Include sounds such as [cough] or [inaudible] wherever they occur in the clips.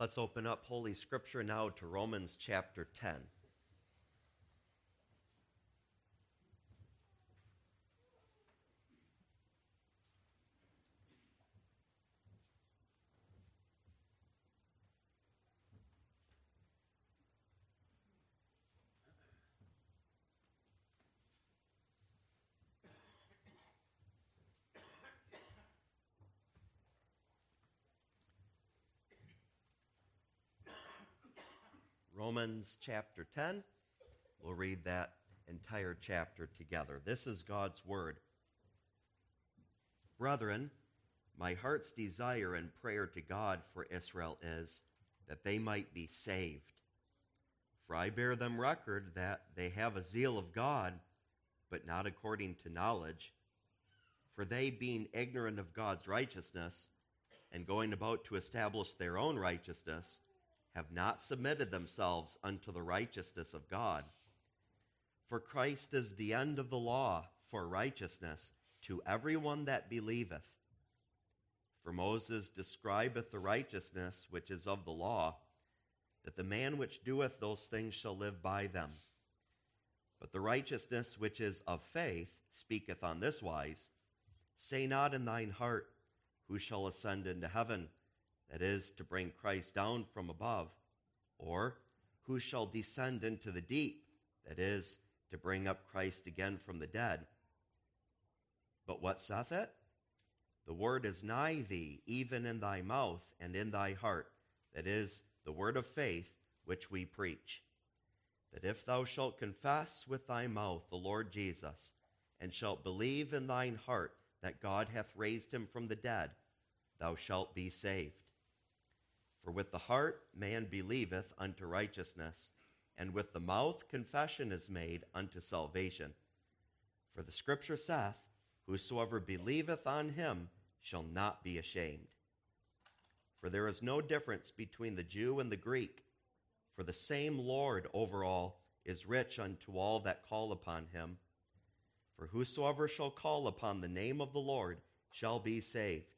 Let's open up Holy Scripture now to Romans chapter 10. Romans chapter 10. We'll read that entire chapter together. This is God's Word. Brethren, my heart's desire and prayer to God for Israel is that they might be saved. For I bear them record that they have a zeal of God, but not according to knowledge. For they, being ignorant of God's righteousness, and going about to establish their own righteousness, have not submitted themselves unto the righteousness of God. For Christ is the end of the law for righteousness to every one that believeth. For Moses describeth the righteousness which is of the law, that the man which doeth those things shall live by them. But the righteousness which is of faith speaketh on this wise Say not in thine heart, Who shall ascend into heaven? That is, to bring Christ down from above, or who shall descend into the deep, that is, to bring up Christ again from the dead. But what saith it? The word is nigh thee, even in thy mouth and in thy heart, that is, the word of faith which we preach. That if thou shalt confess with thy mouth the Lord Jesus, and shalt believe in thine heart that God hath raised him from the dead, thou shalt be saved. For with the heart man believeth unto righteousness, and with the mouth confession is made unto salvation. For the scripture saith, Whosoever believeth on him shall not be ashamed. For there is no difference between the Jew and the Greek, for the same Lord over all is rich unto all that call upon him. For whosoever shall call upon the name of the Lord shall be saved.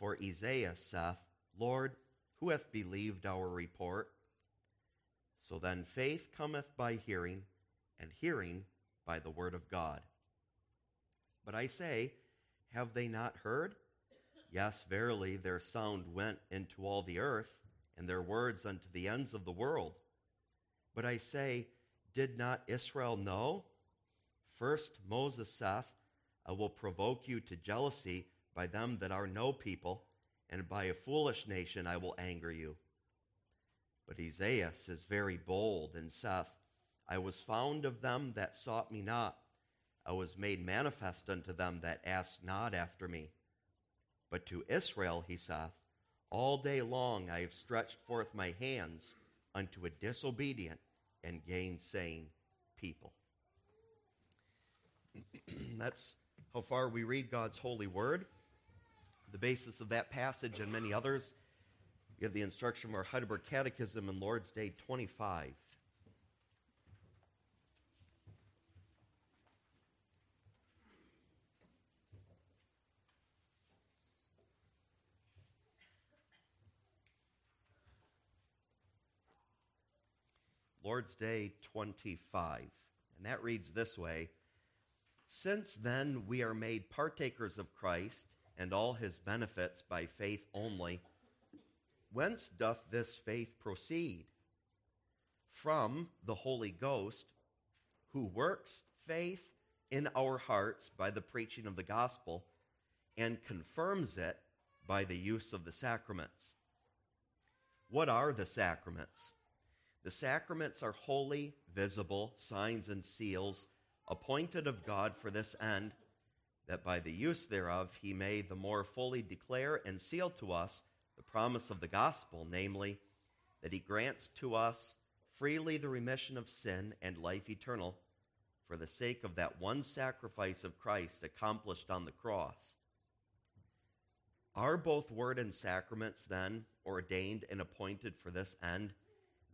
For Isaiah saith, Lord, who hath believed our report? So then faith cometh by hearing, and hearing by the word of God. But I say, have they not heard? Yes, verily, their sound went into all the earth, and their words unto the ends of the world. But I say, did not Israel know? First Moses saith, I will provoke you to jealousy by them that are no people, and by a foolish nation I will anger you. But Isaiah is very bold and saith, I was found of them that sought me not. I was made manifest unto them that asked not after me. But to Israel he saith, All day long I have stretched forth my hands unto a disobedient and gainsaying people. [clears throat] That's how far we read God's holy word the basis of that passage and many others. You have the instruction of our Heidelberg Catechism in Lord's Day 25. Lord's Day 25. And that reads this way Since then we are made partakers of Christ and all his benefits by faith only. Whence doth this faith proceed? From the Holy Ghost, who works faith in our hearts by the preaching of the gospel and confirms it by the use of the sacraments. What are the sacraments? The sacraments are holy, visible signs and seals appointed of God for this end that by the use thereof he may the more fully declare and seal to us the promise of the gospel, namely, that he grants to us freely the remission of sin and life eternal for the sake of that one sacrifice of Christ accomplished on the cross. Are both word and sacraments then ordained and appointed for this end,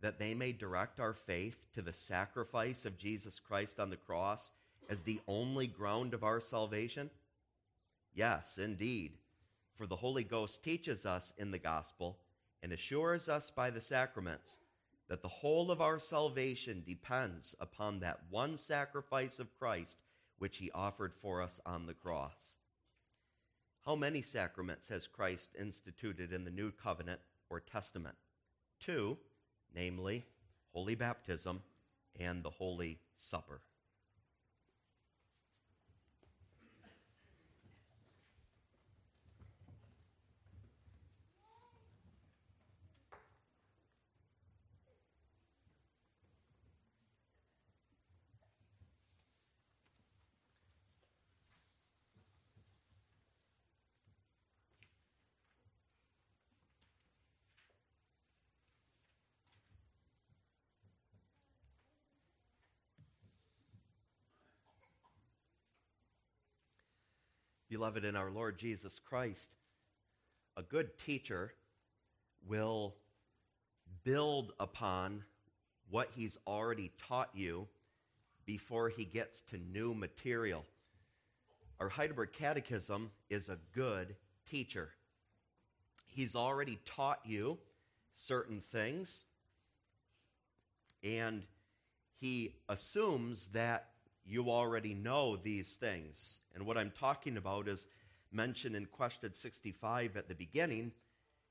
that they may direct our faith to the sacrifice of Jesus Christ on the cross as the only ground of our salvation? Yes, indeed. For the Holy Ghost teaches us in the gospel and assures us by the sacraments that the whole of our salvation depends upon that one sacrifice of Christ which he offered for us on the cross. How many sacraments has Christ instituted in the New Covenant or Testament? Two, namely, Holy Baptism and the Holy Supper. Beloved in our Lord Jesus Christ, a good teacher will build upon what he's already taught you before he gets to new material. Our Heidelberg Catechism is a good teacher. He's already taught you certain things, and he assumes that you already know these things. And what I'm talking about is mentioned in question 65 at the beginning.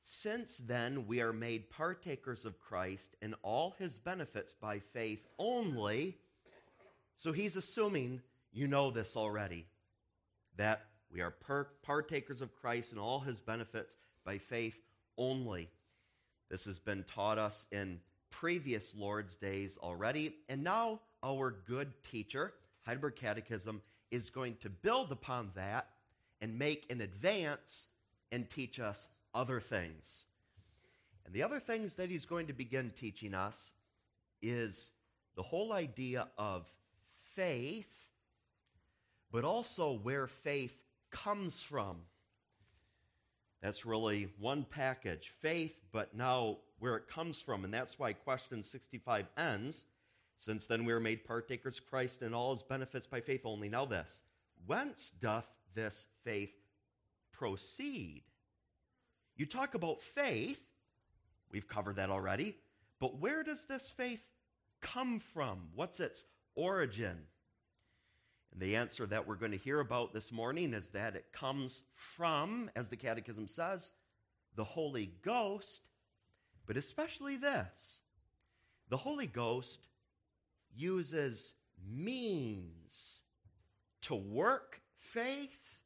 Since then, we are made partakers of Christ and all his benefits by faith only. So he's assuming you know this already that we are partakers of Christ and all his benefits by faith only. This has been taught us in previous Lord's days already. And now, our good teacher, Heidelberg Catechism is going to build upon that and make an advance and teach us other things. And the other things that he's going to begin teaching us is the whole idea of faith, but also where faith comes from. That's really one package faith, but now where it comes from. And that's why question 65 ends since then we are made partakers of Christ and all his benefits by faith only. Now, this whence doth this faith proceed? You talk about faith, we've covered that already, but where does this faith come from? What's its origin? And the answer that we're going to hear about this morning is that it comes from, as the Catechism says, the Holy Ghost, but especially this the Holy Ghost uses means to work faith,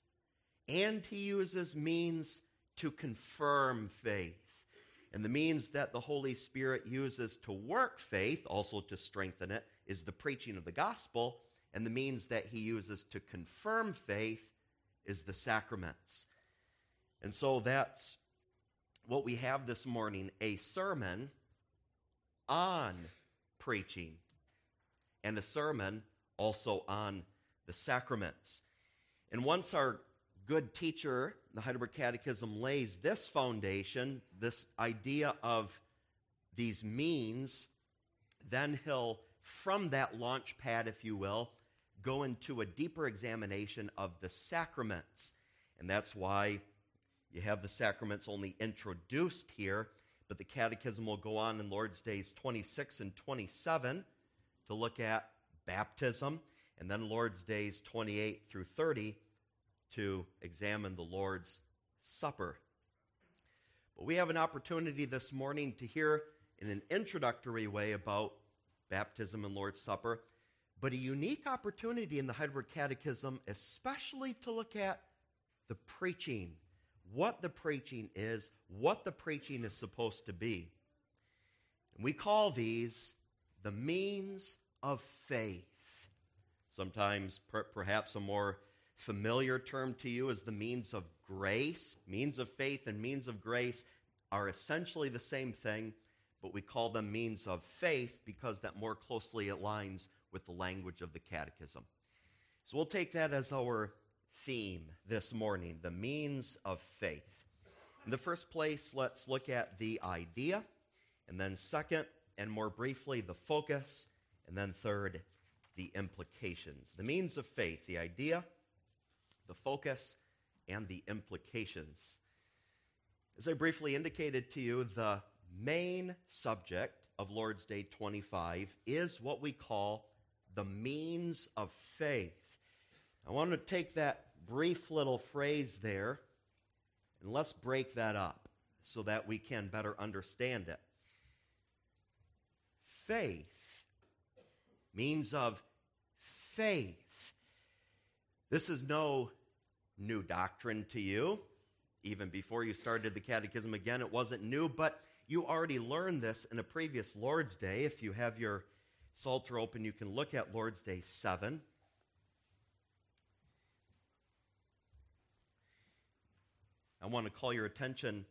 and he uses means to confirm faith. And the means that the Holy Spirit uses to work faith, also to strengthen it, is the preaching of the gospel. And the means that he uses to confirm faith is the sacraments. And so that's what we have this morning a sermon on preaching and a sermon also on the sacraments. And once our good teacher, the Heidelberg Catechism, lays this foundation, this idea of these means, then he'll, from that launch pad, if you will, go into a deeper examination of the sacraments. And that's why you have the sacraments only introduced here, but the Catechism will go on in Lord's Days 26 and 27 to look at baptism, and then Lord's Days 28 through 30 to examine the Lord's Supper. But we have an opportunity this morning to hear in an introductory way about baptism and Lord's Supper, but a unique opportunity in the Heidelberg Catechism, especially to look at the preaching, what the preaching is, what the preaching is supposed to be. And we call these the means of faith. Sometimes, per- perhaps a more familiar term to you is the means of grace. Means of faith and means of grace are essentially the same thing, but we call them means of faith because that more closely aligns with the language of the catechism. So we'll take that as our theme this morning the means of faith. In the first place, let's look at the idea, and then second, and more briefly, the focus, and then third, the implications. The means of faith, the idea, the focus, and the implications. As I briefly indicated to you, the main subject of Lord's Day 25 is what we call the means of faith. I want to take that brief little phrase there and let's break that up so that we can better understand it. Faith, means of faith. This is no new doctrine to you. Even before you started the catechism again, it wasn't new, but you already learned this in a previous Lord's Day. If you have your Psalter open, you can look at Lord's Day 7. I want to call your attention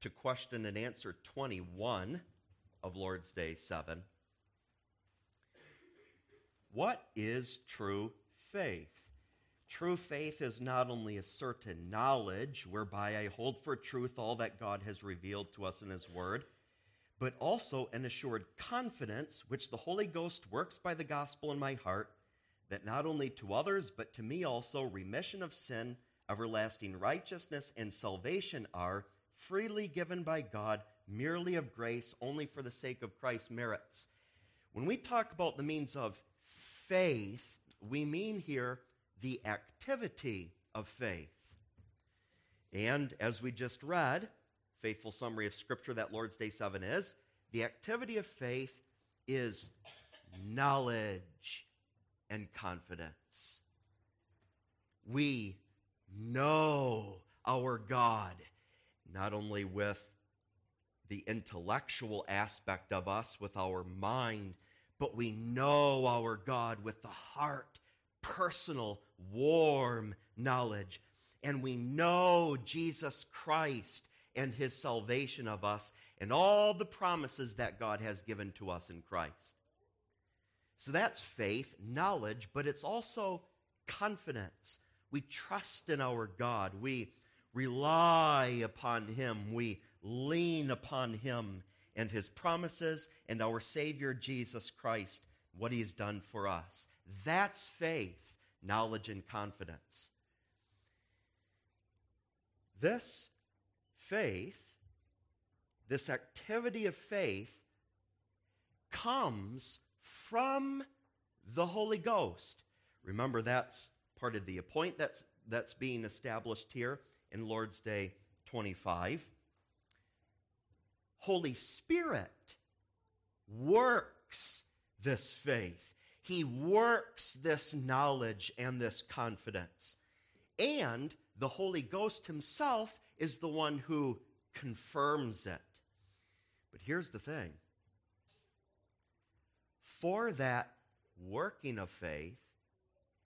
to question and answer 21 of Lord's Day 7. What is true faith? True faith is not only a certain knowledge whereby I hold for truth all that God has revealed to us in His Word, but also an assured confidence which the Holy Ghost works by the gospel in my heart, that not only to others, but to me also remission of sin everlasting righteousness and salvation are freely given by God, merely of grace, only for the sake of Christ's merits. When we talk about the means of faith, we mean here the activity of faith. And as we just read, faithful summary of Scripture that Lord's Day 7 is, the activity of faith is knowledge and confidence. We know our God, not only with the intellectual aspect of us, with our mind, but we know our God with the heart, personal, warm knowledge. And we know Jesus Christ and his salvation of us and all the promises that God has given to us in Christ. So that's faith, knowledge, but it's also confidence. We trust in our God. We rely upon Him. We lean upon Him and His promises and our Savior Jesus Christ, what He's done for us. That's faith, knowledge, and confidence. This faith, this activity of faith, comes from the Holy Ghost. Remember, that's part of the appoint that's, that's being established here in Lord's Day 25. Holy Spirit works this faith. He works this knowledge and this confidence. And the Holy Ghost Himself is the one who confirms it. But here's the thing for that working of faith,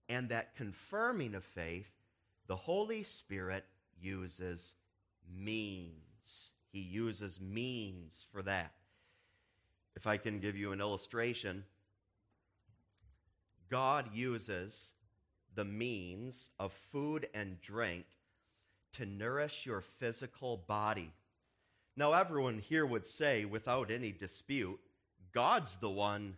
and that confirming of faith, the Holy Spirit uses means. He uses means for that. If I can give you an illustration, God uses the means of food and drink to nourish your physical body. Now, everyone here would say, without any dispute, God's the one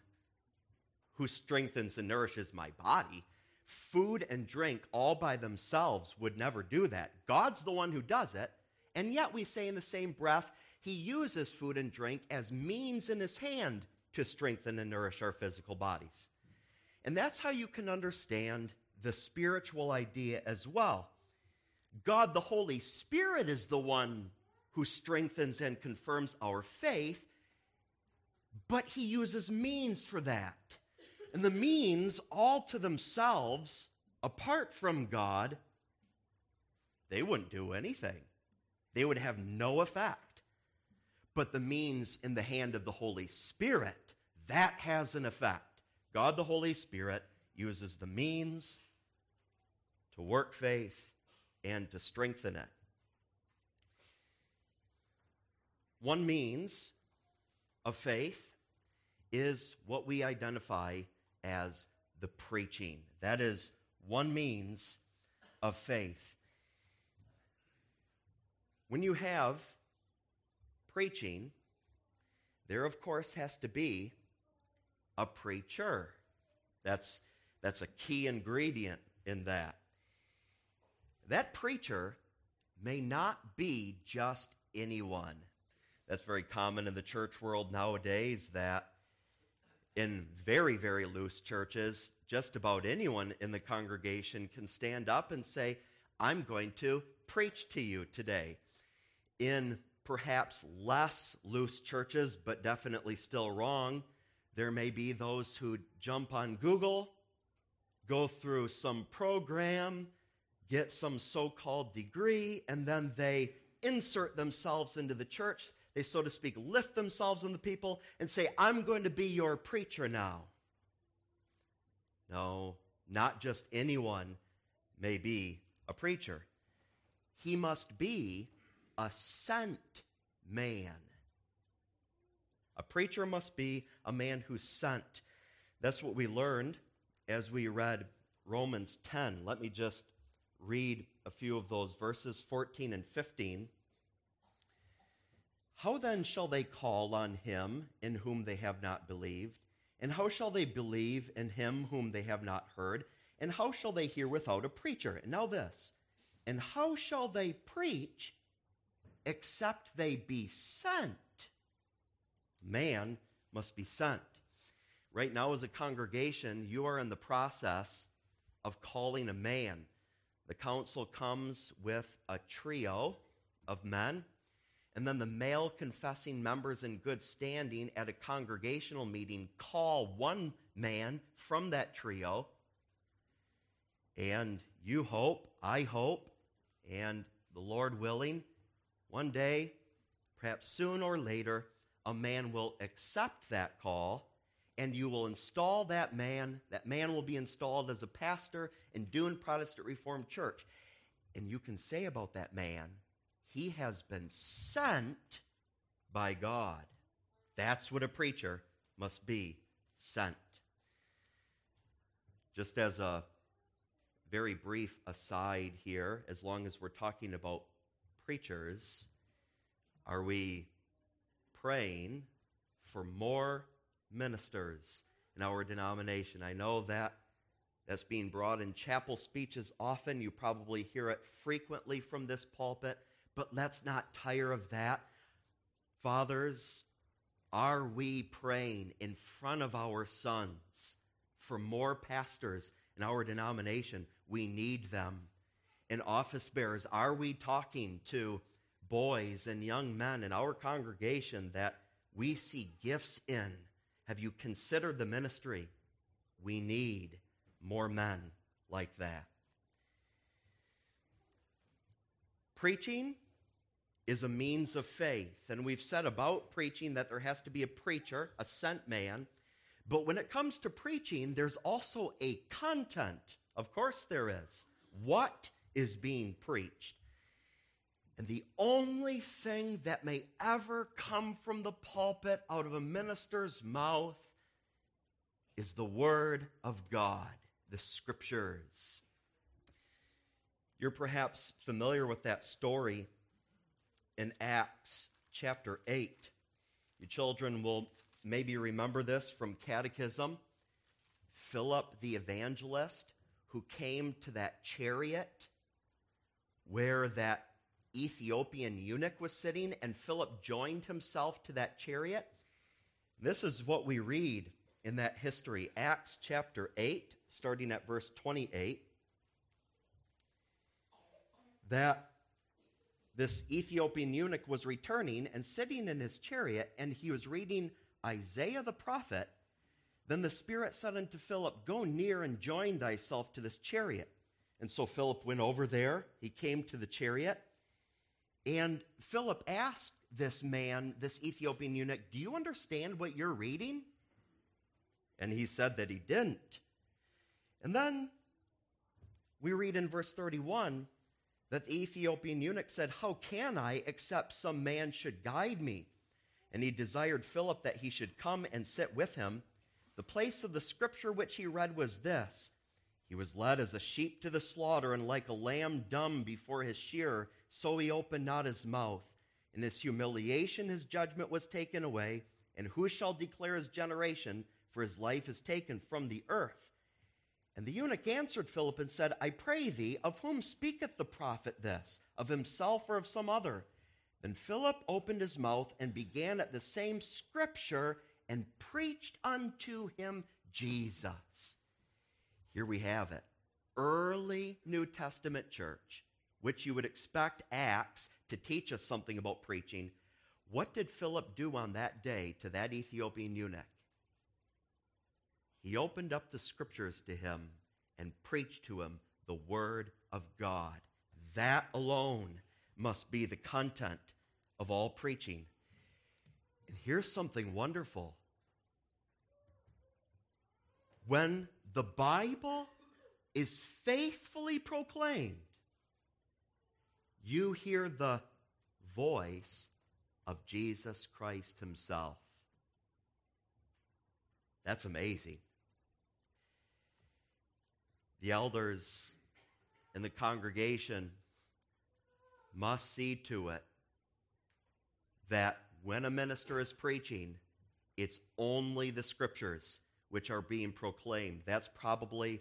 who strengthens and nourishes my body. Food and drink all by themselves would never do that. God's the one who does it. And yet we say in the same breath, he uses food and drink as means in his hand to strengthen and nourish our physical bodies. And that's how you can understand the spiritual idea as well. God, the Holy Spirit, is the one who strengthens and confirms our faith, but he uses means for that. And the means, all to themselves, apart from God, they wouldn't do anything. They would have no effect. But the means in the hand of the Holy Spirit, that has an effect. God the Holy Spirit uses the means to work faith and to strengthen it. one means of faith is what we identify as the preaching. That is one means of faith. When you have preaching, there of course has to be a preacher. That's, that's a key ingredient in that. That preacher may not be just anyone. That's very common in the church world nowadays that in very, very loose churches, just about anyone in the congregation can stand up and say, I'm going to preach to you today. In perhaps less loose churches, but definitely still wrong, there may be those who jump on Google, go through some program, get some so called degree, and then they insert themselves into the church. They, so to speak, lift themselves on the people and say, I'm going to be your preacher now. No, not just anyone may be a preacher. He must be a sent man. A preacher must be a man who's sent. That's what we learned as we read Romans 10. Let me just read a few of those verses 14 and 15. How then shall they call on him in whom they have not believed? And how shall they believe in him whom they have not heard? And how shall they hear without a preacher? And now this. And how shall they preach except they be sent? Man must be sent. Right now, as a congregation, you are in the process of calling a man. The council comes with a trio of men, and then the male confessing members in good standing at a congregational meeting call one man from that trio. And you hope, I hope, and the Lord willing, one day, perhaps soon or later, a man will accept that call and you will install that man. That man will be installed as a pastor in Doon Protestant Reformed Church. And you can say about that man, he has been sent by God. That's what a preacher must be sent. Just as a very brief aside here, as long as we're talking about preachers, are we praying for more ministers in our denomination. I know that that's being brought in chapel speeches often. You probably hear it frequently from this pulpit, but let's not tire of that. Fathers, are we praying in front of our sons for more pastors in our denomination? We need them. In office bearers, are we talking to boys and young men in our congregation that we see gifts in? Have you considered the ministry? We need more men like that. Preaching is a means of faith. And we've said about preaching that there has to be a preacher, a sent man. But when it comes to preaching, there's also a content. Of course, there is. What is being preached? And the only thing that may ever come from the pulpit out of a minister's mouth is the Word of God, the Scriptures. You're perhaps familiar with that story in Acts chapter 8. You children will maybe remember this from catechism. Philip the evangelist, who came to that chariot where that Ethiopian eunuch was sitting, and Philip joined himself to that chariot. This is what we read in that history Acts chapter 8, starting at verse 28. That this Ethiopian eunuch was returning and sitting in his chariot, and he was reading Isaiah the prophet. Then the Spirit said unto Philip, Go near and join thyself to this chariot. And so Philip went over there. He came to the chariot. And Philip asked this man, this Ethiopian eunuch, Do you understand what you're reading? And he said that he didn't. And then we read in verse 31 that the Ethiopian eunuch said, How can I, except some man should guide me? And he desired Philip that he should come and sit with him. The place of the scripture which he read was this He was led as a sheep to the slaughter, and like a lamb dumb before his shearer, so he opened not his mouth. In his humiliation, his judgment was taken away. And who shall declare his generation? For his life is taken from the earth. And the eunuch answered Philip and said, I pray thee, of whom speaketh the prophet this? Of himself or of some other? Then Philip opened his mouth and began at the same scripture and preached unto him Jesus. Here we have it. Early New Testament church, which you would expect Acts to teach us something about preaching. What did Philip do on that day to that Ethiopian eunuch? He opened up the scriptures to him and preached to him the word of God. That alone must be the content of all preaching. And here's something wonderful. When the Bible is faithfully proclaimed, you hear the voice of Jesus Christ Himself. That's amazing. The elders in the congregation must see to it that when a minister is preaching, it's only the scriptures which are being proclaimed. That's probably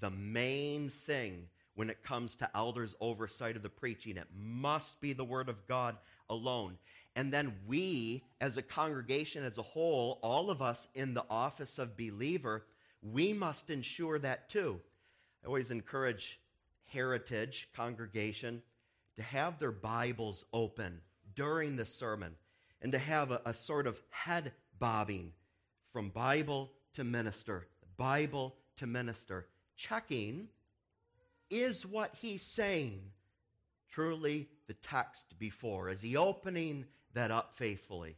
the main thing when it comes to elders' oversight of the preaching. It must be the Word of God alone. And then we, as a congregation as a whole, all of us in the office of believer, we must ensure that too. I always encourage Heritage congregation to have their Bibles open during the sermon and to have a, a sort of head bobbing from Bible to minister, Bible to minister, checking is what he's saying truly the text before? Is he opening that up faithfully?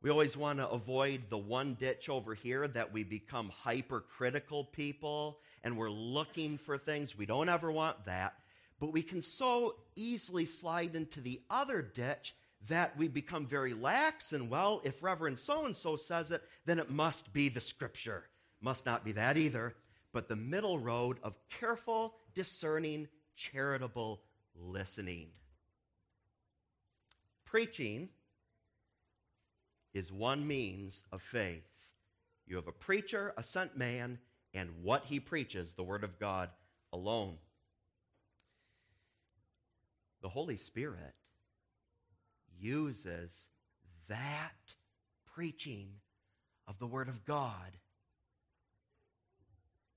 We always want to avoid the one ditch over here that we become hypercritical people and we're looking for things. We don't ever want that. But we can so easily slide into the other ditch that we become very lax and, well, if Reverend so and so says it, then it must be the scripture. Must not be that either, but the middle road of careful, discerning, charitable listening. Preaching is one means of faith. You have a preacher, a sent man, and what he preaches, the Word of God alone. The Holy Spirit uses that preaching of the Word of God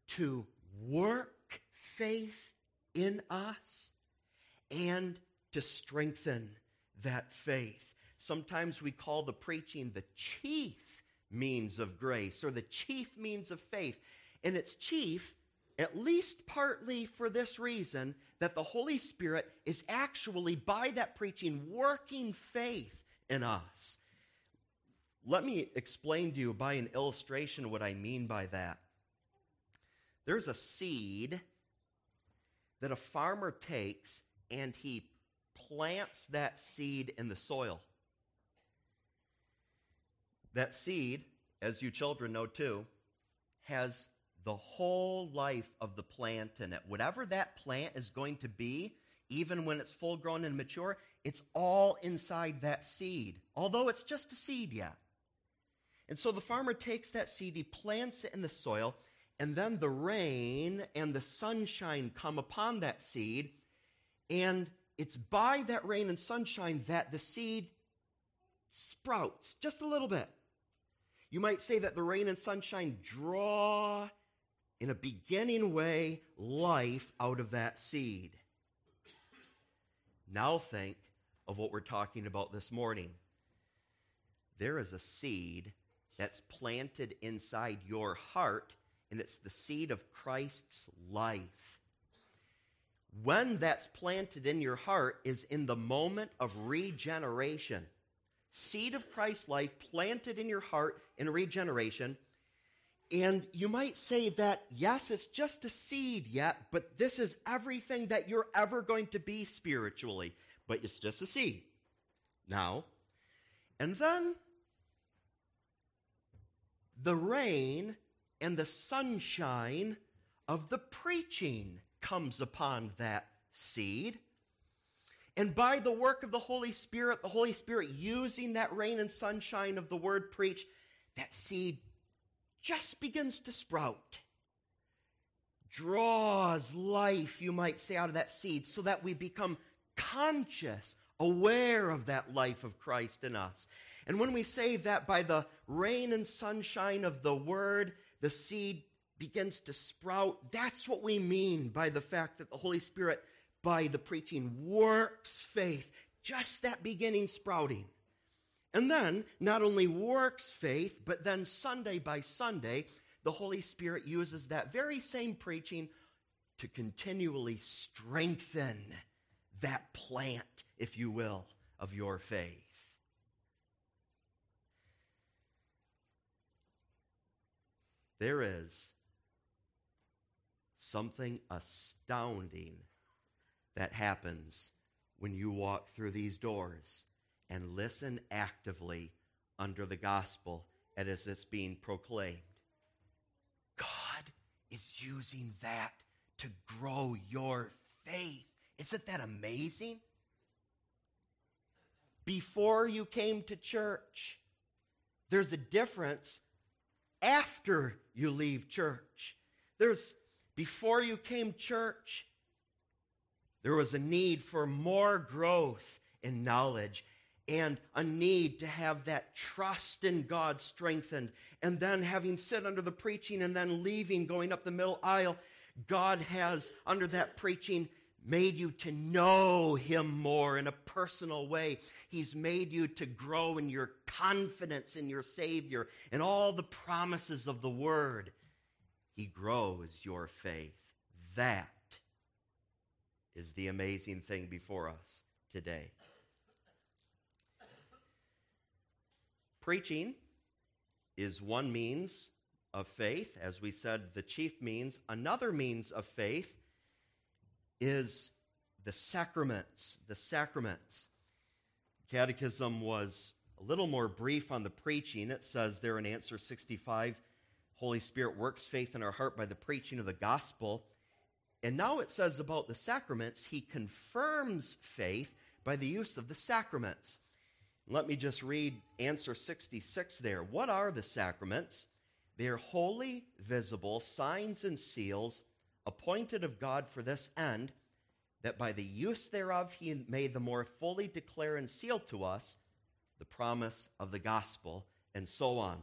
to work faith in us and to strengthen that faith. Sometimes we call the preaching the chief means of grace or the chief means of faith. And it's chief, at least partly for this reason, that the Holy Spirit is actually, by that preaching, working faith in us. Let me explain to you by an illustration what I mean by that. There's a seed that a farmer takes and he plants that seed in the soil. That seed, as you children know too, has the whole life of the plant in it. Whatever that plant is going to be, even when it's full grown and mature, it's all inside that seed, although it's just a seed yet. And so the farmer takes that seed, he plants it in the soil, and then the rain and the sunshine come upon that seed, and it's by that rain and sunshine that the seed sprouts just a little bit. You might say that the rain and sunshine draw, in a beginning way, life out of that seed. Now think of what we're talking about this morning. There is a seed that's planted inside your heart, and it's the seed of Christ's life. When that's planted in your heart is in the moment of regeneration seed of Christ's life planted in your heart in regeneration. And you might say that, yes, it's just a seed yet, but this is everything that you're ever going to be spiritually. But it's just a seed. Now, and then the rain and the sunshine of the preaching comes upon that seed. And by the work of the Holy Spirit, the Holy Spirit using that rain and sunshine of the word preach, that seed just begins to sprout. Draws life, you might say, out of that seed so that we become conscious, aware of that life of Christ in us. And when we say that by the rain and sunshine of the word, the seed begins to sprout, that's what we mean by the fact that the Holy Spirit, by the preaching, works faith, just that beginning sprouting. And then, not only works faith, but then Sunday by Sunday, the Holy Spirit uses that very same preaching to continually strengthen that plant, if you will, of your faith. There is something astounding that happens when you walk through these doors and listen actively under the gospel as it's being proclaimed. God is using that to grow your faith. Isn't that amazing? Before you came to church, there's a difference after you leave church. There's before you came church, there was a need for more growth in knowledge and a need to have that trust in God strengthened. And then having sit under the preaching and then leaving, going up the middle aisle, God has, under that preaching, made you to know Him more in a personal way. He's made you to grow in your confidence in your Savior and all the promises of the Word. He grows your faith. That is the amazing thing before us today. Preaching is one means of faith. As we said, the chief means. Another means of faith is the sacraments. The sacraments. Catechism was a little more brief on the preaching. It says there in answer 65 Holy Spirit works faith in our heart by the preaching of the gospel. And now it says about the sacraments, he confirms faith by the use of the sacraments. Let me just read answer 66 there. What are the sacraments? They are holy, visible signs and seals appointed of God for this end, that by the use thereof he may the more fully declare and seal to us the promise of the gospel, and so on.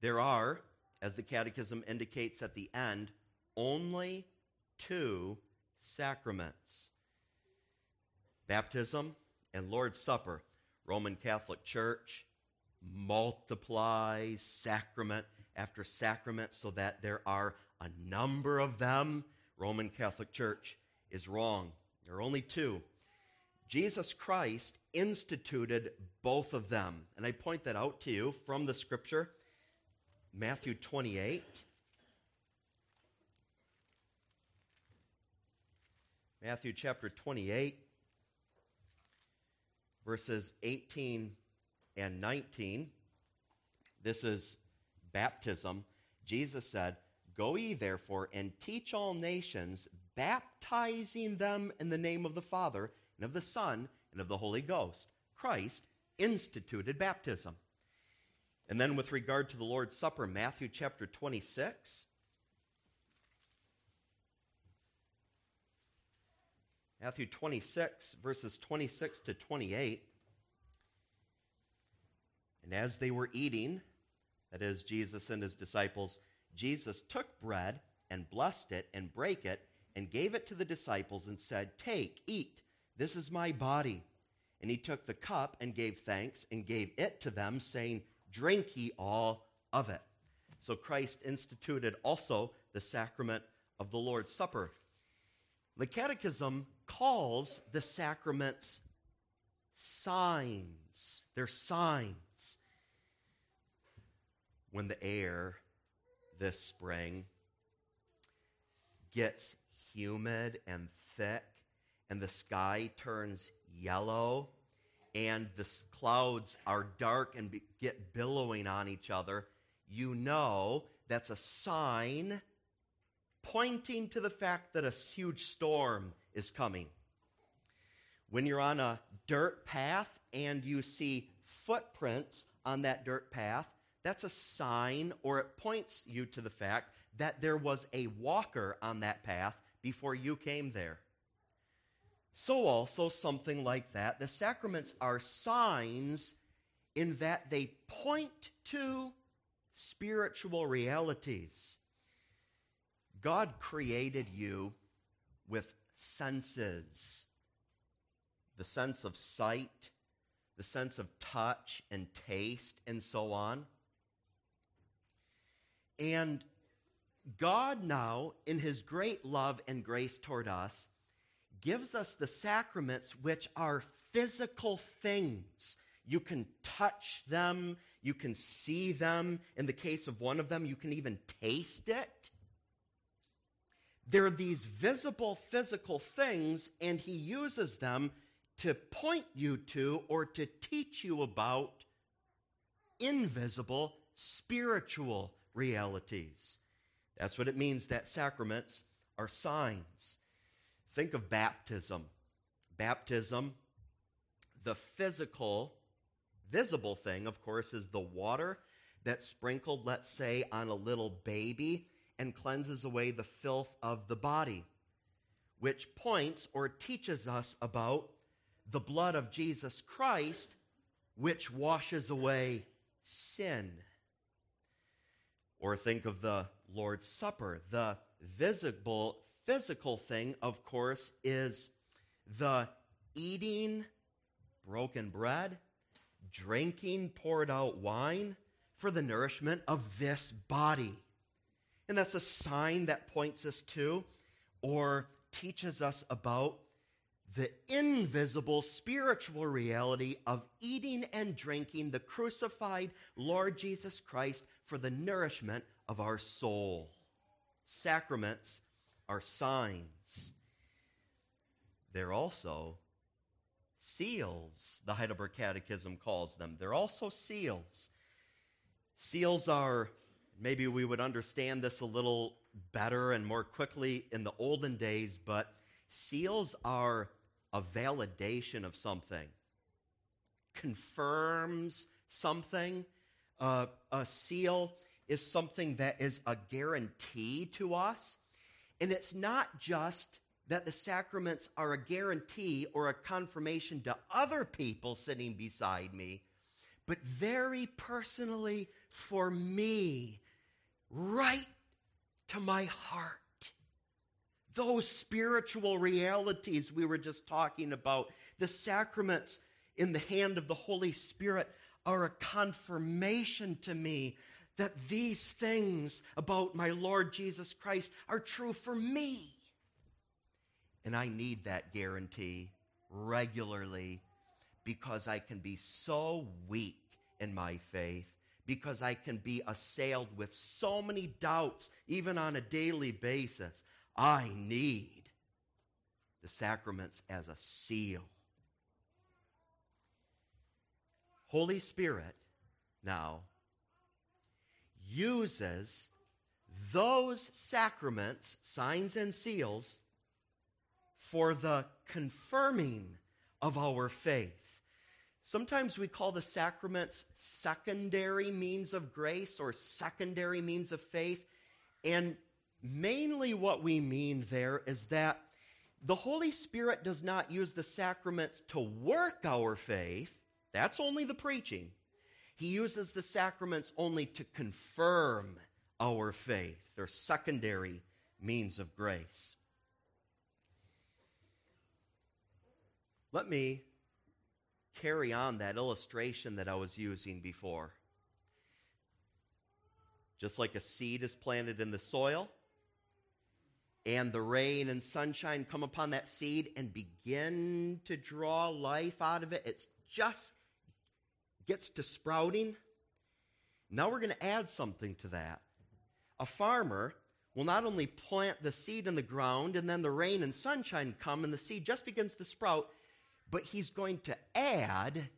There are, as the Catechism indicates at the end, only two sacraments baptism and Lord's Supper, Roman Catholic Church multiplies sacrament after sacrament so that there are a number of them. Roman Catholic Church is wrong. There are only two. Jesus Christ instituted both of them. And I point that out to you from the scripture, Matthew 28. Matthew chapter 28 verses 18 and 19. This is baptism. Jesus said, Go ye therefore and teach all nations, baptizing them in the name of the Father, and of the Son, and of the Holy Ghost. Christ instituted baptism. And then, with regard to the Lord's Supper, Matthew chapter 26, Matthew 26, verses 26 to 28. And as they were eating, that is, Jesus and his disciples, Jesus took bread and blessed it and brake it and gave it to the disciples and said, Take, eat, this is my body. And he took the cup and gave thanks and gave it to them, saying, Drink ye all of it. So Christ instituted also the sacrament of the Lord's Supper. The Catechism calls the sacraments signs. They're signs. when the air this spring gets humid and thick and the sky turns yellow and the clouds are dark and be, get billowing on each other, you know that's a sign pointing to the fact that a huge storm is coming. When you're on a dirt path and you see footprints on that dirt path, that's a sign or it points you to the fact that there was a walker on that path before you came there. So, also, something like that. The sacraments are signs in that they point to spiritual realities. God created you with senses the sense of sight, the sense of touch and taste, and so on. And God now, in his great love and grace toward us, gives us the sacraments, which are physical things. You can touch them, you can see them. In the case of one of them, you can even taste it. They're these visible physical things, and he uses them to point you to or to teach you about invisible spiritual realities. That's what it means that sacraments are signs. Think of baptism. Baptism, the physical, visible thing, of course, is the water that's sprinkled, let's say, on a little baby and cleanses away the filth of the body, which points or teaches us about the blood of Jesus Christ, which washes away sin. Or think of the Lord's Supper. The visible, physical thing, of course, is the eating broken bread, drinking poured out wine for the nourishment of this body. And that's a sign that points us to or teaches us about the invisible spiritual reality of eating and drinking the crucified Lord Jesus Christ for the nourishment of our soul. Sacraments are signs. They're also seals, the Heidelberg Catechism calls them. They're also seals. Seals are maybe we would understand this a little better and more quickly in the olden days, but seals are a validation of something, confirms something. Uh, a seal is something that is a guarantee to us. And it's not just that the sacraments are a guarantee or a confirmation to other people sitting beside me, but very personally for me right to my heart. Those spiritual realities we were just talking about, the sacraments in the hand of the Holy Spirit, are a confirmation to me that these things about my Lord Jesus Christ are true for me. And I need that guarantee regularly because I can be so weak in my faith because I can be assailed with so many doubts, even on a daily basis. I need the sacraments as a seal. Holy Spirit now uses those sacraments, signs and seals, for the confirming of our faith. Sometimes we call the sacraments secondary means of grace or secondary means of faith. And mainly what we mean there is that the Holy Spirit does not use the sacraments to work our faith, that's only the preaching. He uses the sacraments only to confirm our faith. They're secondary means of grace. Let me carry on that illustration that I was using before. Just like a seed is planted in the soil, and the rain and sunshine come upon that seed and begin to draw life out of it, it just gets to sprouting. Now we're going to add something to that. A farmer will not only plant the seed in the ground and then the rain and sunshine come and the seed just begins to sprout, but he's going to add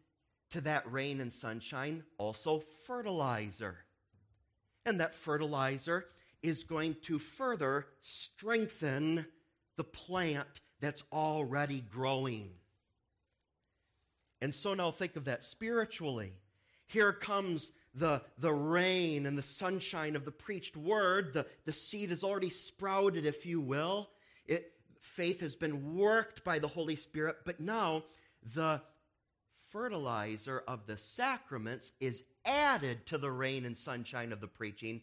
to that rain and sunshine also fertilizer. And that fertilizer is going to further strengthen the plant that's already growing. And so now think of that spiritually. Here comes the, the rain and the sunshine of the preached word. The, the seed has already sprouted, if you will. It, faith has been worked by the Holy Spirit, but now the fertilizer of the sacraments is added to the rain and sunshine of the preaching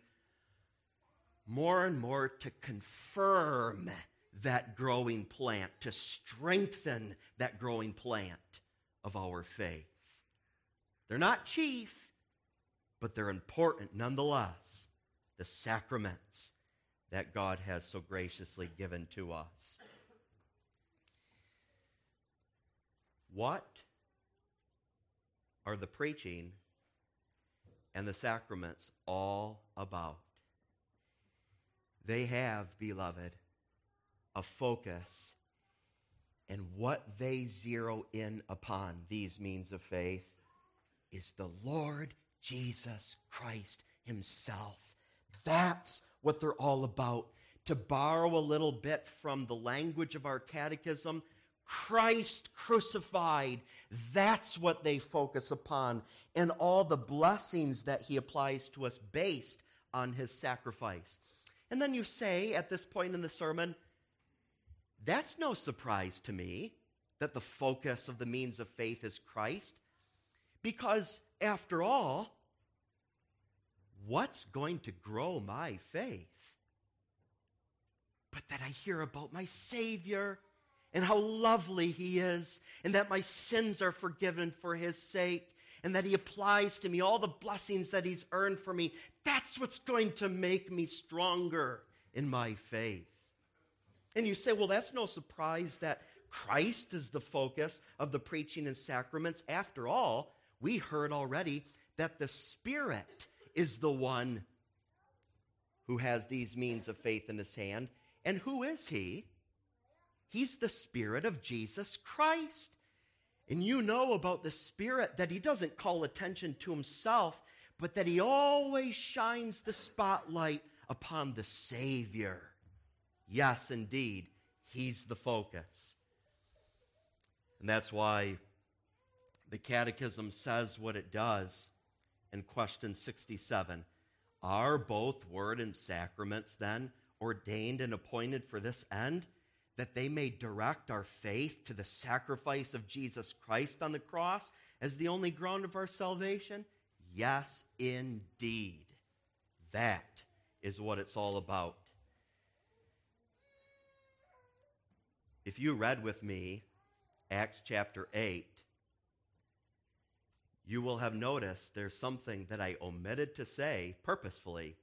more and more to confirm that growing plant, to strengthen that growing plant of our faith. They're not chief, but they're important nonetheless. The sacraments that God has so graciously given to us. What are the preaching and the sacraments all about? They have, beloved, a focus and what they zero in upon, these means of faith, is the Lord Jesus Christ Himself. That's what they're all about. To borrow a little bit from the language of our catechism, Christ crucified. That's what they focus upon, and all the blessings that He applies to us based on His sacrifice. And then you say at this point in the sermon, that's no surprise to me that the focus of the means of faith is Christ, because after all, what's going to grow my faith? But that I hear about my Savior and how lovely He is, and that my sins are forgiven for His sake, and that He applies to me all the blessings that He's earned for me. That's what's going to make me stronger in my faith. And you say, well, that's no surprise that Christ is the focus of the preaching and sacraments. After all, we heard already that the Spirit is the one who has these means of faith in his hand. And who is he? He's the Spirit of Jesus Christ. And you know about the Spirit that he doesn't call attention to himself, but that he always shines the spotlight upon the Savior. Yes, indeed, he's the focus. And that's why the Catechism says what it does in question 67. Are both word and sacraments then ordained and appointed for this end? That they may direct our faith to the sacrifice of Jesus Christ on the cross as the only ground of our salvation? Yes, indeed. That is what it's all about. If you read with me Acts chapter 8, you will have noticed there's something that I omitted to say purposefully,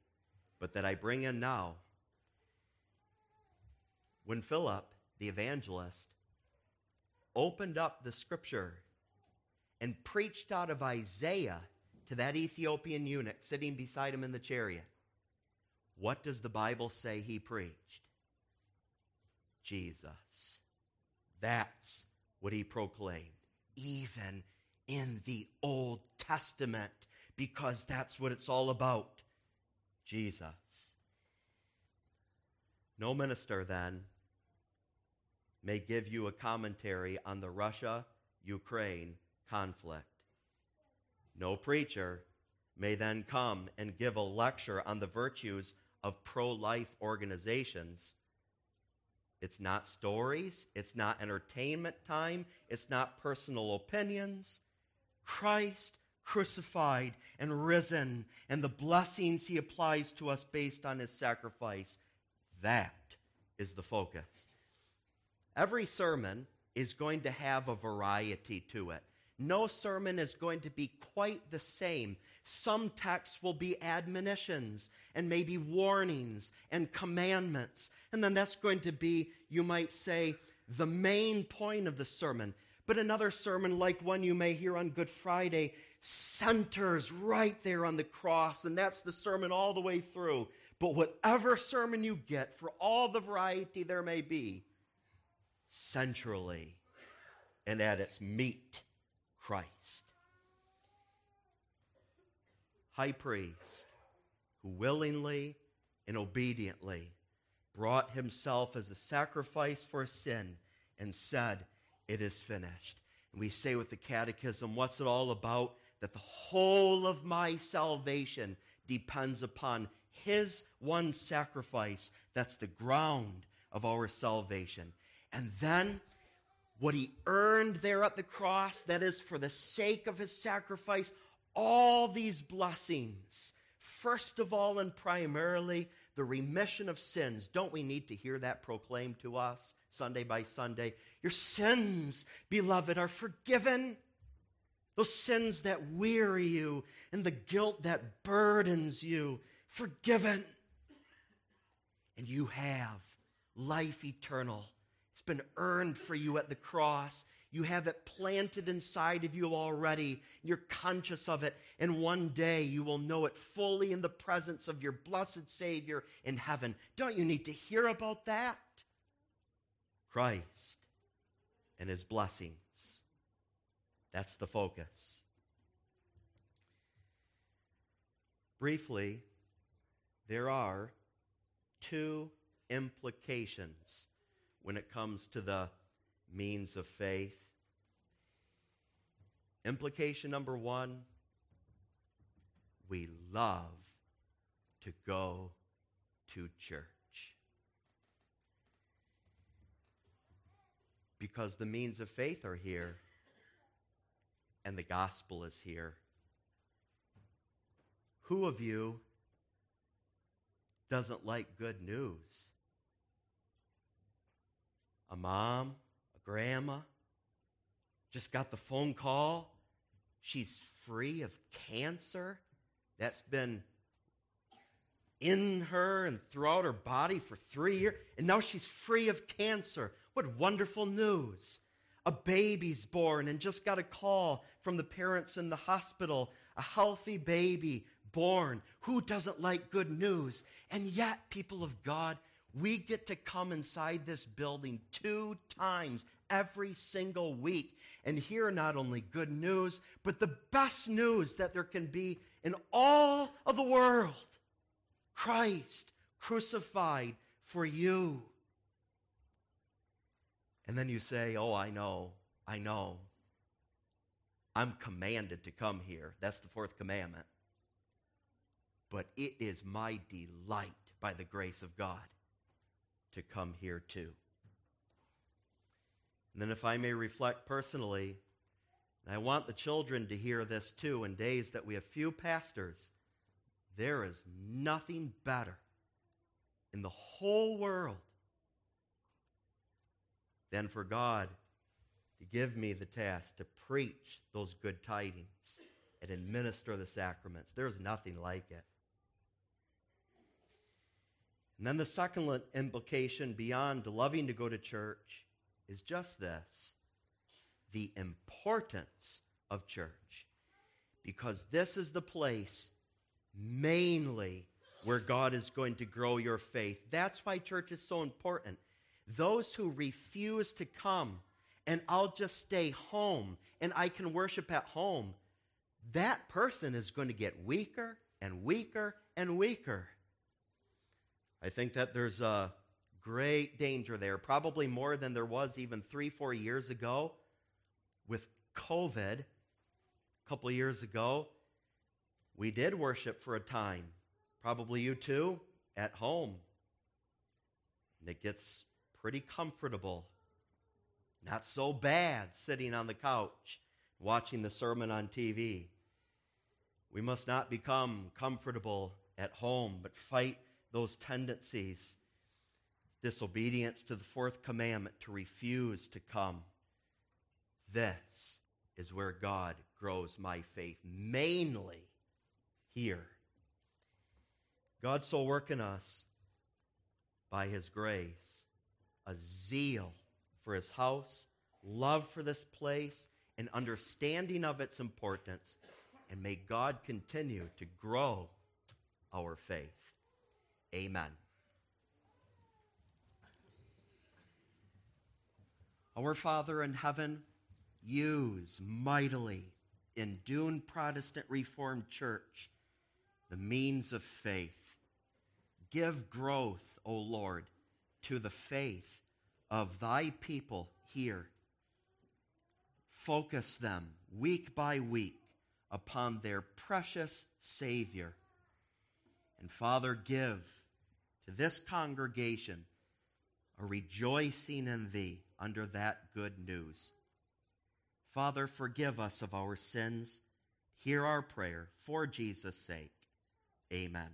but that I bring in now. When Philip, the evangelist, opened up the scripture and preached out of Isaiah to that Ethiopian eunuch sitting beside him in the chariot, what does the Bible say he preached? Jesus. That's what he proclaimed, even in the Old Testament, because that's what it's all about Jesus. No minister, then, may give you a commentary on the Russia Ukraine conflict. No preacher may then come and give a lecture on the virtues of pro life organizations it's not stories. It's not entertainment time. It's not personal opinions. Christ crucified and risen, and the blessings he applies to us based on his sacrifice. That is the focus. Every sermon is going to have a variety to it. No sermon is going to be quite the same. Some texts will be admonitions and maybe warnings and commandments. And then that's going to be, you might say, the main point of the sermon. But another sermon, like one you may hear on Good Friday, centers right there on the cross, and that's the sermon all the way through. But whatever sermon you get, for all the variety there may be, centrally and at its meat, Christ. High priest who willingly and obediently brought himself as a sacrifice for sin and said, It is finished. And we say with the catechism, what's it all about? That the whole of my salvation depends upon his one sacrifice. That's the ground of our salvation. And then what he earned there at the cross, that is for the sake of his sacrifice, all these blessings. First of all and primarily, the remission of sins. Don't we need to hear that proclaimed to us Sunday by Sunday? Your sins, beloved, are forgiven. Those sins that weary you and the guilt that burdens you, forgiven. And you have life eternal. It's been earned for you at the cross. You have it planted inside of you already. You're conscious of it. And one day you will know it fully in the presence of your blessed Savior in heaven. Don't you need to hear about that? Christ and his blessings. That's the focus. Briefly, there are two implications when it comes to the means of faith. Implication number one we love to go to church. Because the means of faith are here and the gospel is here. Who of you doesn't like good news? A mom, a grandma just got the phone call. She's free of cancer that's been in her and throughout her body for three years, and now she's free of cancer. What wonderful news! A baby's born and just got a call from the parents in the hospital. A healthy baby born. Who doesn't like good news? And yet, people of God, we get to come inside this building two times every single week and hear not only good news, but the best news that there can be in all of the world Christ crucified for you. And then you say, Oh, I know, I know. I'm commanded to come here. That's the fourth commandment. But it is my delight by the grace of God to come here too. And then, if I may reflect personally, and I want the children to hear this too, in days that we have few pastors, there is nothing better in the whole world than for God to give me the task to preach those good tidings and administer the sacraments. There's nothing like it. And then the second implication beyond loving to go to church is just this the importance of church. Because this is the place mainly where God is going to grow your faith. That's why church is so important. Those who refuse to come and I'll just stay home and I can worship at home, that person is going to get weaker and weaker and weaker. I think that there's a great danger there, probably more than there was even three, four years ago with COVID. A couple years ago, we did worship for a time. Probably you too, at home. And it gets pretty comfortable. Not so bad sitting on the couch watching the sermon on TV. We must not become comfortable at home, but fight those tendencies disobedience to the fourth commandment to refuse to come. This is where God grows my faith, mainly here. God's so working us by His grace, a zeal for His house, love for this place, and understanding of its importance. And may God continue to grow our faith. Amen. Our Father in heaven, use mightily in Doon Protestant Reformed Church the means of faith. Give growth, O Lord, to the faith of thy people here. Focus them week by week upon their precious Savior. And Father, give to this congregation a rejoicing in thee under that good news. Father, forgive us of our sins. Hear our prayer for Jesus' sake. Amen.